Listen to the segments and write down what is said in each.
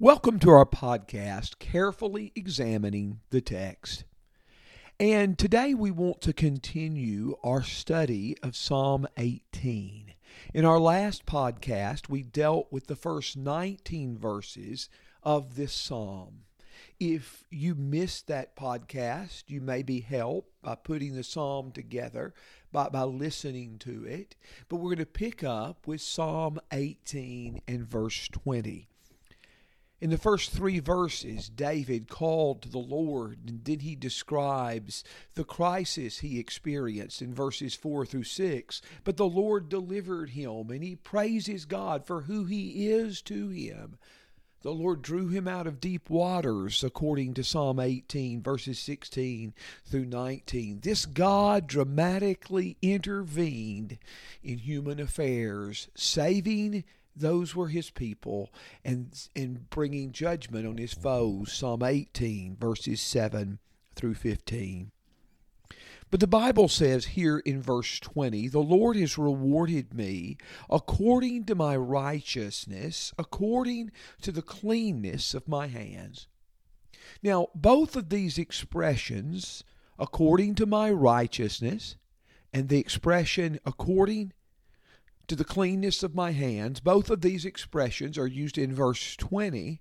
Welcome to our podcast, Carefully Examining the Text. And today we want to continue our study of Psalm 18. In our last podcast, we dealt with the first 19 verses of this psalm. If you missed that podcast, you may be helped by putting the psalm together by, by listening to it. But we're going to pick up with Psalm 18 and verse 20. In the first three verses, David called to the Lord, and then he describes the crisis he experienced in verses 4 through 6. But the Lord delivered him, and he praises God for who he is to him. The Lord drew him out of deep waters, according to Psalm 18, verses 16 through 19. This God dramatically intervened in human affairs, saving those were his people and and bringing judgment on his foes psalm 18 verses 7 through 15 but the bible says here in verse 20 the lord has rewarded me according to my righteousness according to the cleanness of my hands. Now both of these expressions according to my righteousness and the expression according to the cleanness of my hands. Both of these expressions are used in verse 20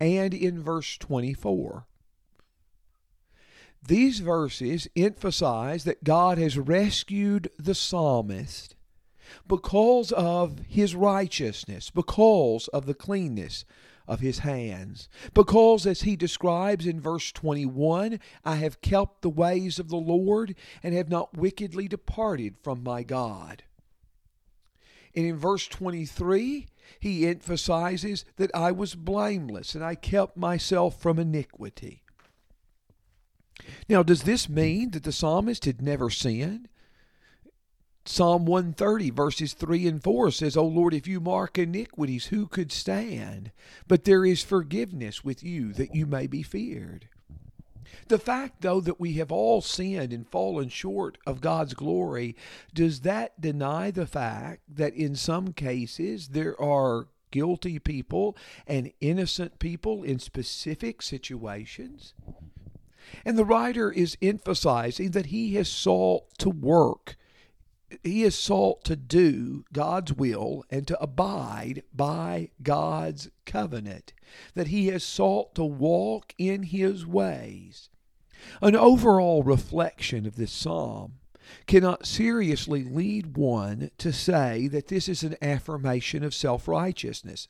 and in verse 24. These verses emphasize that God has rescued the psalmist because of his righteousness, because of the cleanness of his hands. Because, as he describes in verse 21, I have kept the ways of the Lord and have not wickedly departed from my God. And in verse 23, he emphasizes that I was blameless and I kept myself from iniquity. Now, does this mean that the psalmist had never sinned? Psalm 130, verses 3 and 4 says, O Lord, if you mark iniquities, who could stand? But there is forgiveness with you that you may be feared. The fact, though, that we have all sinned and fallen short of God's glory, does that deny the fact that in some cases there are guilty people and innocent people in specific situations? And the writer is emphasizing that he has sought to work he has sought to do God's will and to abide by God's covenant, that he has sought to walk in his ways. An overall reflection of this psalm cannot seriously lead one to say that this is an affirmation of self righteousness.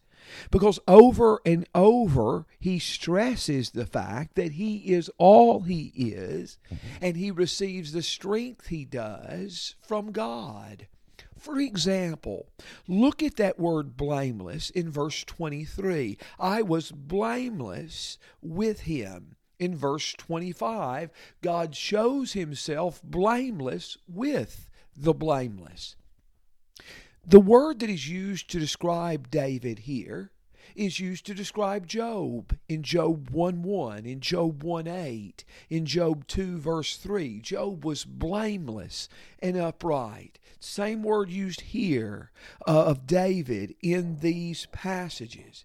Because over and over he stresses the fact that he is all he is mm-hmm. and he receives the strength he does from God. For example, look at that word blameless in verse 23. I was blameless with him. In verse 25, God shows himself blameless with the blameless. The word that is used to describe David here is used to describe Job in Job 1 1, in Job 1 8, in Job 2 verse 3. Job was blameless and upright. Same word used here uh, of David in these passages.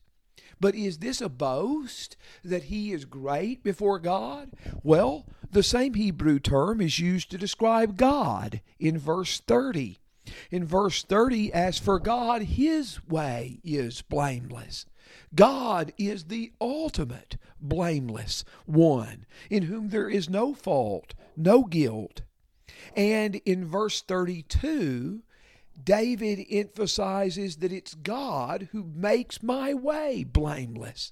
But is this a boast that he is great before God? Well, the same Hebrew term is used to describe God in verse 30. In verse 30, as for God, his way is blameless. God is the ultimate blameless one, in whom there is no fault, no guilt. And in verse 32, David emphasizes that it's God who makes my way blameless.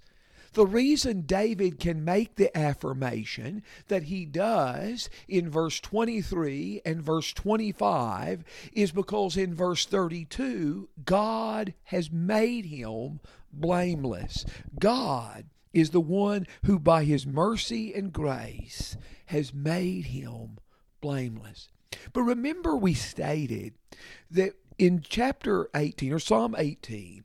The reason David can make the affirmation that he does in verse 23 and verse 25 is because in verse 32, God has made him blameless. God is the one who, by his mercy and grace, has made him blameless. But remember, we stated that in chapter 18 or Psalm 18,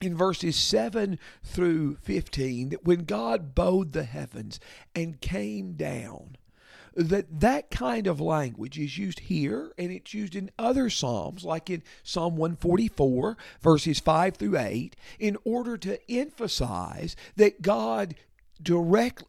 in verses 7 through 15, that when God bowed the heavens and came down, that that kind of language is used here and it's used in other psalms like in psalm 144 verses 5 through 8 in order to emphasize that god direct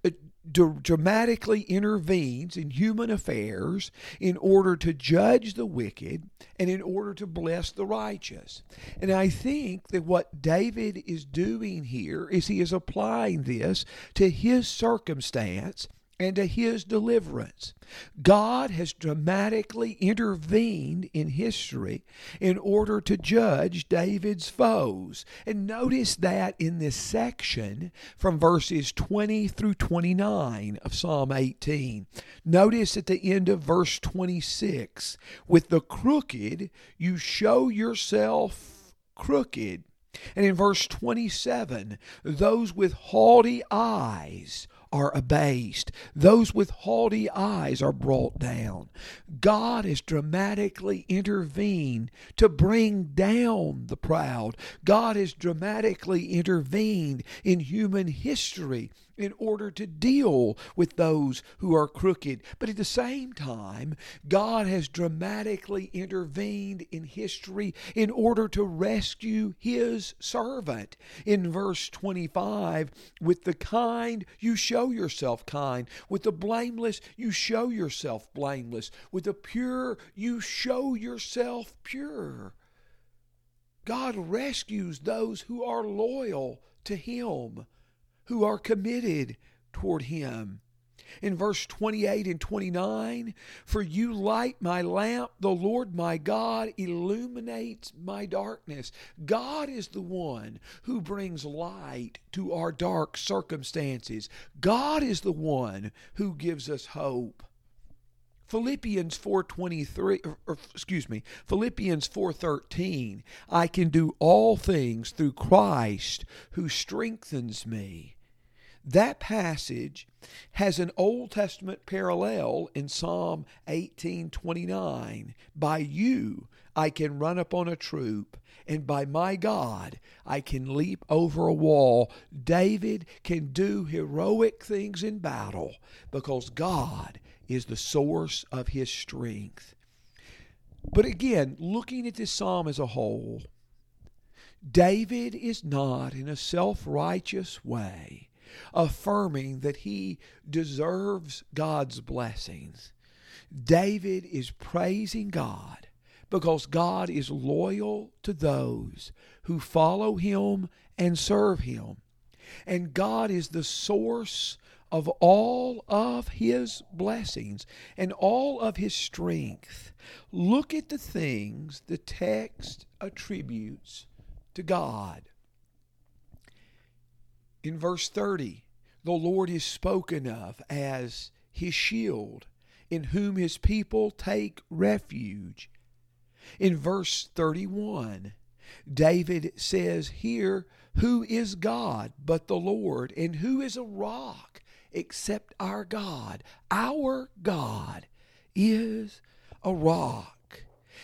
dramatically intervenes in human affairs in order to judge the wicked and in order to bless the righteous. And I think that what David is doing here is he is applying this to his circumstance and to his deliverance. God has dramatically intervened in history in order to judge David's foes. And notice that in this section from verses 20 through 29 of Psalm 18. Notice at the end of verse 26 with the crooked, you show yourself crooked. And in verse 27, those with haughty eyes are abased. Those with haughty eyes are brought down. God has dramatically intervened to bring down the proud. God has dramatically intervened in human history in order to deal with those who are crooked. But at the same time, God has dramatically intervened in history in order to rescue his servant. In verse 25, with the kind, you show yourself kind. With the blameless, you show yourself blameless. With the pure, you show yourself pure. God rescues those who are loyal to Him who are committed toward Him. In verse 28 and 29, for you light my lamp, the Lord my God illuminates my darkness. God is the one who brings light to our dark circumstances. God is the one who gives us hope. Philippians 4:23 or, or, excuse me Philippians 4:13 I can do all things through Christ who strengthens me that passage has an Old Testament parallel in Psalm 18:29. By you I can run upon a troop, and by my God I can leap over a wall. David can do heroic things in battle because God is the source of his strength. But again, looking at this psalm as a whole, David is not in a self righteous way affirming that he deserves God's blessings. David is praising God because God is loyal to those who follow him and serve him. And God is the source of all of his blessings and all of his strength. Look at the things the text attributes to God. In verse 30, the Lord is spoken of as his shield, in whom his people take refuge. In verse 31, David says here, Who is God but the Lord? And who is a rock except our God? Our God is a rock.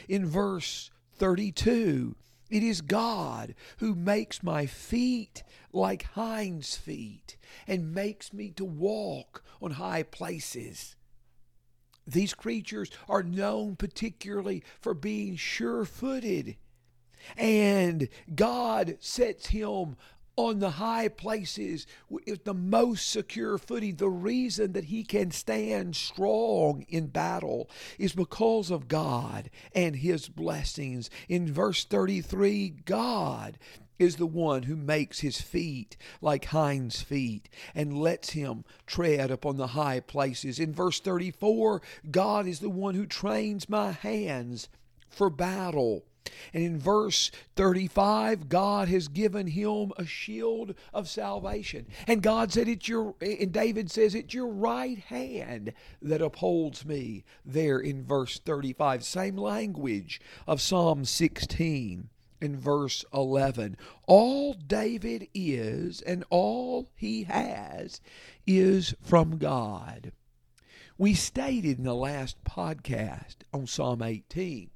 In verse 32, it is God who makes my feet like hinds' feet and makes me to walk on high places. These creatures are known particularly for being sure footed. And God sets him on the high places with the most secure footing. The reason that he can stand strong in battle is because of God and his blessings. In verse 33, God is the one who makes his feet like hinds' feet and lets him tread upon the high places. In verse 34, God is the one who trains my hands for battle. And in verse 35, God has given him a shield of salvation. And God said, It's your, and David says, It's your right hand that upholds me. There in verse 35, same language of Psalm 16 in verse 11. All David is and all he has is from God. We stated in the last podcast on Psalm 18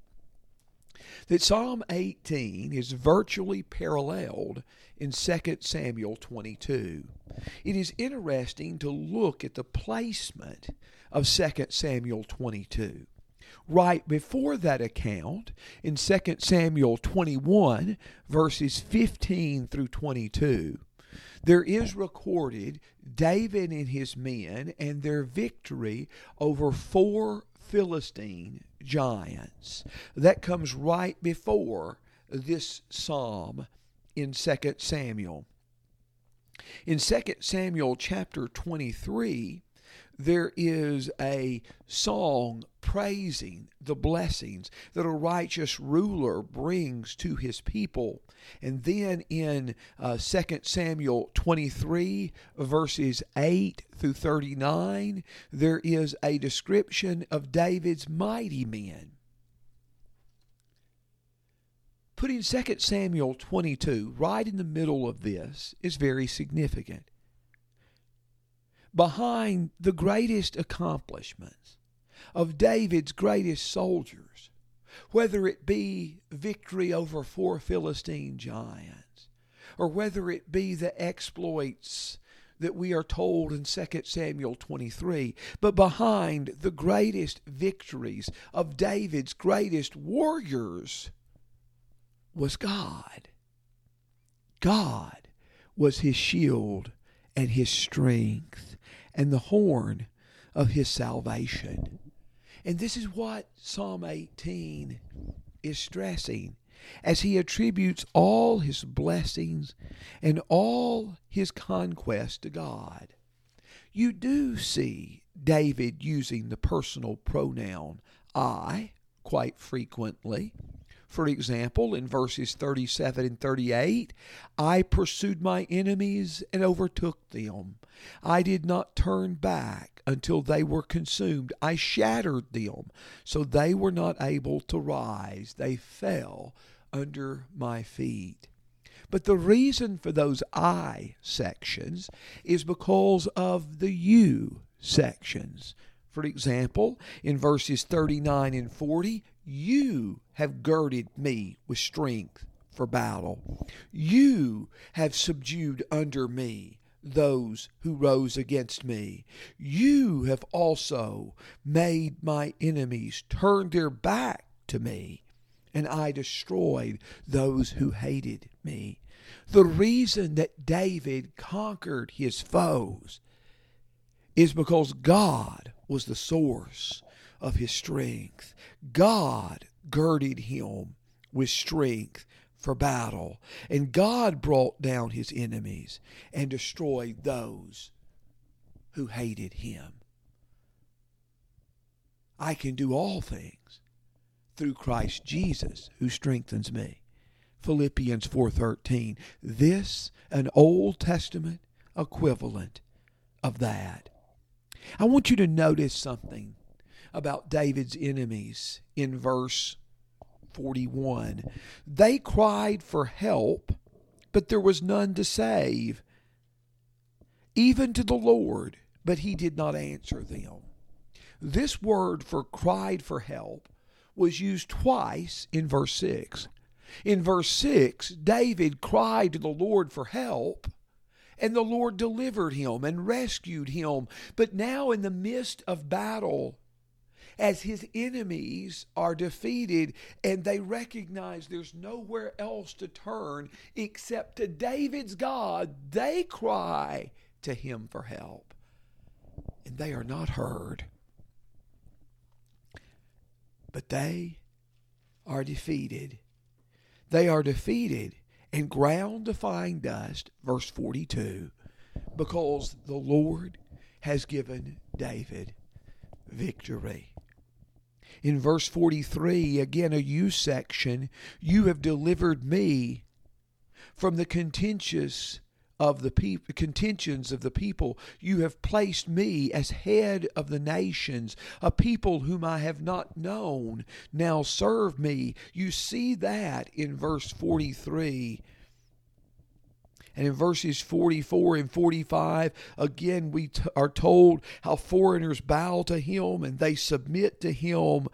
that Psalm 18 is virtually paralleled in 2 Samuel 22. It is interesting to look at the placement of 2 Samuel 22. Right before that account, in 2 Samuel 21, verses 15 through 22, there is recorded David and his men and their victory over four Philistine giants. That comes right before this psalm in 2 Samuel. In 2 Samuel chapter 23, there is a song praising the blessings that a righteous ruler brings to his people. And then in uh, 2 Samuel 23, verses 8 through 39, there is a description of David's mighty men. Putting 2 Samuel 22 right in the middle of this is very significant behind the greatest accomplishments of David's greatest soldiers, whether it be victory over four Philistine giants, or whether it be the exploits that we are told in 2 Samuel 23, but behind the greatest victories of David's greatest warriors was God. God was his shield and his strength and the horn of his salvation. And this is what Psalm 18 is stressing as he attributes all his blessings and all his conquest to God. You do see David using the personal pronoun I quite frequently. For example, in verses 37 and 38, I pursued my enemies and overtook them. I did not turn back until they were consumed. I shattered them, so they were not able to rise. They fell under my feet. But the reason for those I sections is because of the you sections. For example, in verses 39 and 40, you have girded me with strength for battle. You have subdued under me those who rose against me. You have also made my enemies turn their back to me, and I destroyed those who hated me. The reason that David conquered his foes is because God was the source of his strength. God girded him with strength for battle, and God brought down his enemies and destroyed those who hated him. I can do all things through Christ Jesus who strengthens me. Philippians 4:13. This an Old Testament equivalent of that. I want you to notice something about David's enemies in verse 41. They cried for help, but there was none to save, even to the Lord, but he did not answer them. This word for cried for help was used twice in verse 6. In verse 6, David cried to the Lord for help, and the Lord delivered him and rescued him. But now, in the midst of battle, as his enemies are defeated and they recognize there's nowhere else to turn except to David's God, they cry to him for help. And they are not heard. But they are defeated. They are defeated and ground fine dust, verse 42, because the Lord has given David victory. In verse 43, again a you section, you have delivered me from the contentious of the people contentions of the people. You have placed me as head of the nations a people whom i have not known. Now serve me. You see that in verse 43 and in verses 44 and 45, again, we t- are told how foreigners bow to him and they submit to him,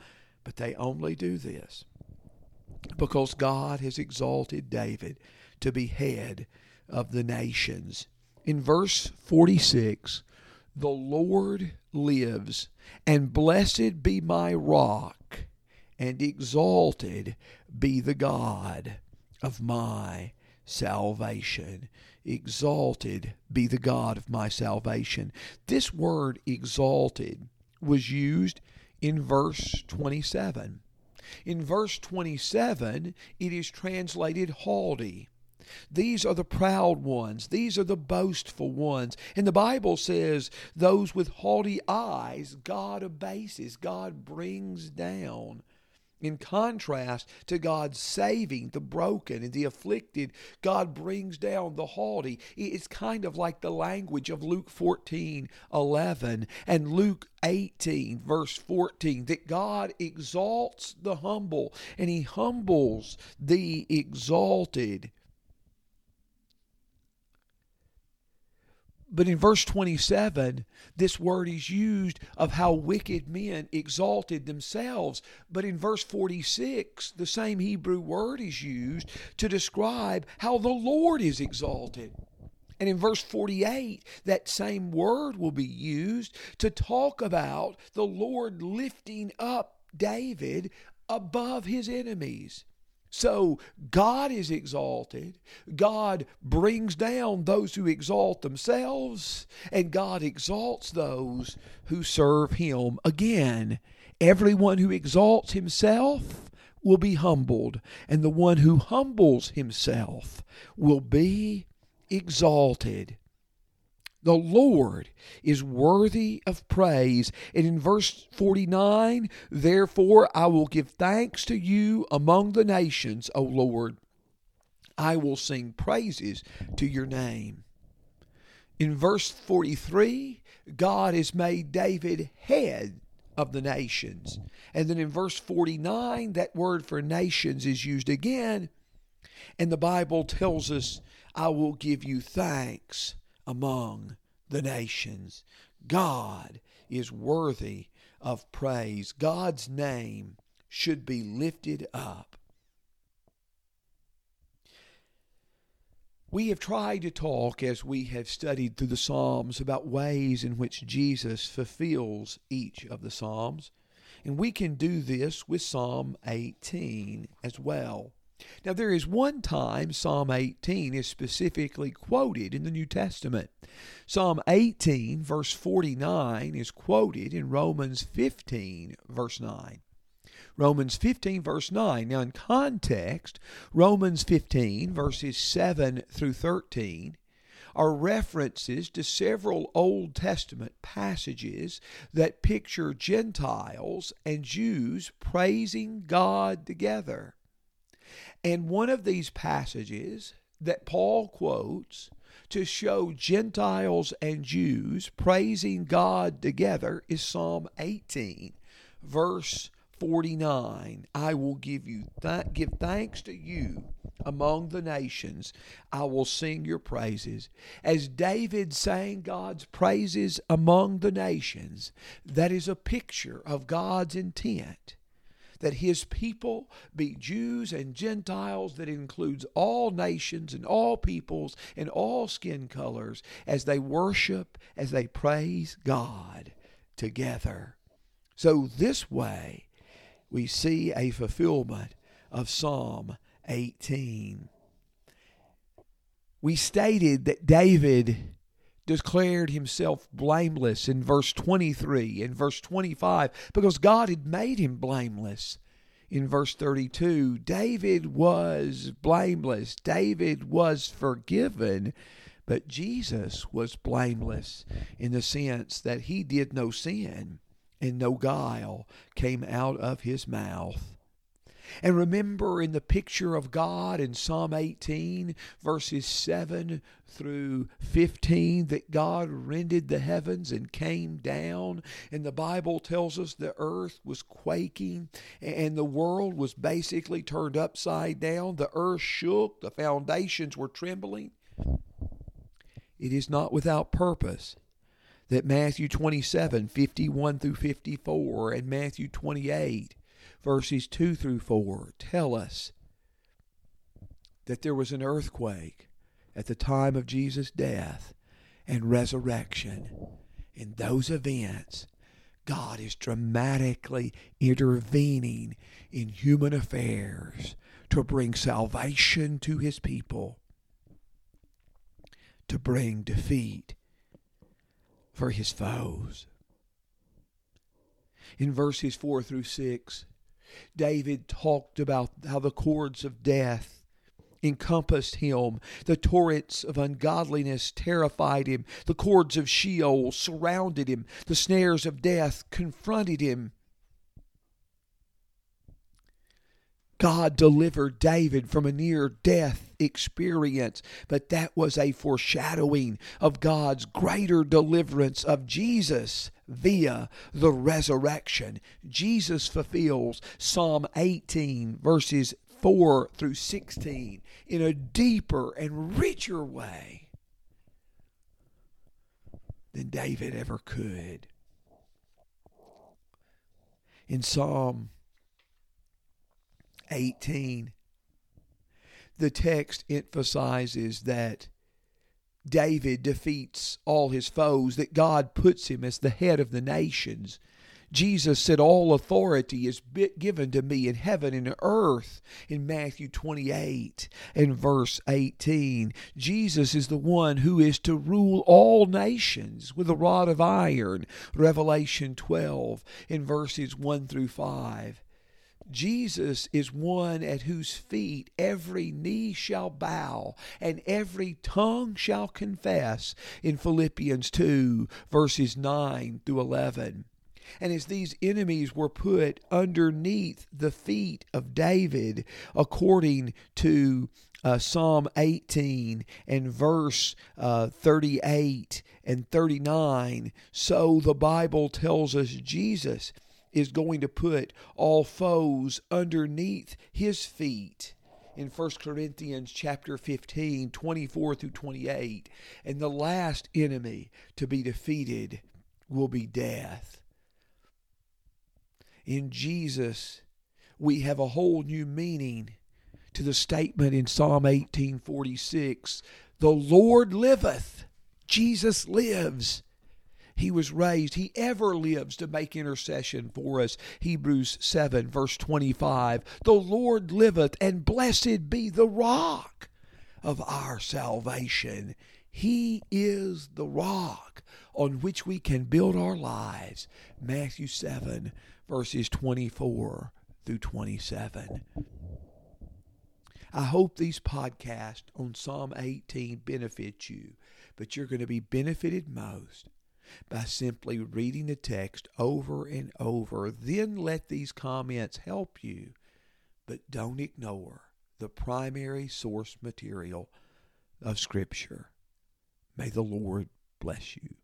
but they only do this because God has exalted David to be head of the nations. In verse 46, the Lord lives, and blessed be my rock, and exalted be the God of my salvation. Exalted be the God of my salvation. This word exalted was used in verse 27. In verse 27, it is translated haughty. These are the proud ones. These are the boastful ones. And the Bible says, those with haughty eyes, God abases, God brings down. In contrast to God saving the broken and the afflicted, God brings down the haughty. It's kind of like the language of Luke 14 11 and Luke 18, verse 14, that God exalts the humble and he humbles the exalted. But in verse 27, this word is used of how wicked men exalted themselves. But in verse 46, the same Hebrew word is used to describe how the Lord is exalted. And in verse 48, that same word will be used to talk about the Lord lifting up David above his enemies. So God is exalted. God brings down those who exalt themselves, and God exalts those who serve Him. Again, everyone who exalts himself will be humbled, and the one who humbles himself will be exalted. The Lord is worthy of praise. And in verse 49, therefore I will give thanks to you among the nations, O Lord. I will sing praises to your name. In verse 43, God has made David head of the nations. And then in verse 49, that word for nations is used again. And the Bible tells us, I will give you thanks among the nations. God is worthy of praise. God's name should be lifted up. We have tried to talk as we have studied through the Psalms about ways in which Jesus fulfills each of the Psalms. And we can do this with Psalm 18 as well. Now, there is one time Psalm 18 is specifically quoted in the New Testament. Psalm 18, verse 49, is quoted in Romans 15, verse 9. Romans 15, verse 9. Now, in context, Romans 15, verses 7 through 13, are references to several Old Testament passages that picture Gentiles and Jews praising God together. And one of these passages that Paul quotes to show Gentiles and Jews praising God together is Psalm 18, verse 49. I will give you th- give thanks to you among the nations. I will sing your praises. As David sang God's praises among the nations, that is a picture of God's intent that his people be Jews and Gentiles, that includes all nations and all peoples and all skin colors, as they worship, as they praise God together. So, this way, we see a fulfillment of Psalm 18. We stated that David declared himself blameless in verse 23 and verse 25 because God had made him blameless. In verse 32, David was blameless, David was forgiven, but Jesus was blameless in the sense that he did no sin and no guile came out of his mouth. And remember in the picture of God in Psalm 18, verses 7 through 15, that God rended the heavens and came down. And the Bible tells us the earth was quaking and the world was basically turned upside down. The earth shook, the foundations were trembling. It is not without purpose that Matthew 27, 51 through 54, and Matthew 28, verses 2 through 4 tell us that there was an earthquake at the time of Jesus' death and resurrection. In those events, God is dramatically intervening in human affairs to bring salvation to his people, to bring defeat for his foes. In verses 4 through 6, David talked about how the cords of death encompassed him. The torrents of ungodliness terrified him. The cords of Sheol surrounded him. The snares of death confronted him. God delivered David from a near death experience, but that was a foreshadowing of God's greater deliverance of Jesus via the resurrection. Jesus fulfills Psalm 18, verses 4 through 16 in a deeper and richer way than David ever could. In Psalm 18, the text emphasizes that David defeats all his foes, that God puts him as the head of the nations. Jesus said, All authority is given to me in heaven and earth in Matthew 28 and verse 18. Jesus is the one who is to rule all nations with a rod of iron. Revelation 12 in verses 1 through 5. Jesus is one at whose feet every knee shall bow and every tongue shall confess in Philippians 2, verses 9 through 11. And as these enemies were put underneath the feet of David, according to uh, Psalm 18 and verse uh, 38 and 39, so the Bible tells us Jesus is going to put all foes underneath his feet in 1 Corinthians chapter 15 24 through 28 and the last enemy to be defeated will be death in Jesus, we have a whole new meaning to the statement in Psalm 1846 The Lord liveth, Jesus lives. He was raised. He ever lives to make intercession for us. Hebrews 7, verse 25. The Lord liveth, and blessed be the rock of our salvation. He is the rock on which we can build our lives. Matthew 7, verses 24 through 27. I hope these podcasts on Psalm 18 benefit you, but you're going to be benefited most by simply reading the text over and over. Then let these comments help you, but don't ignore the primary source material of Scripture. May the Lord bless you.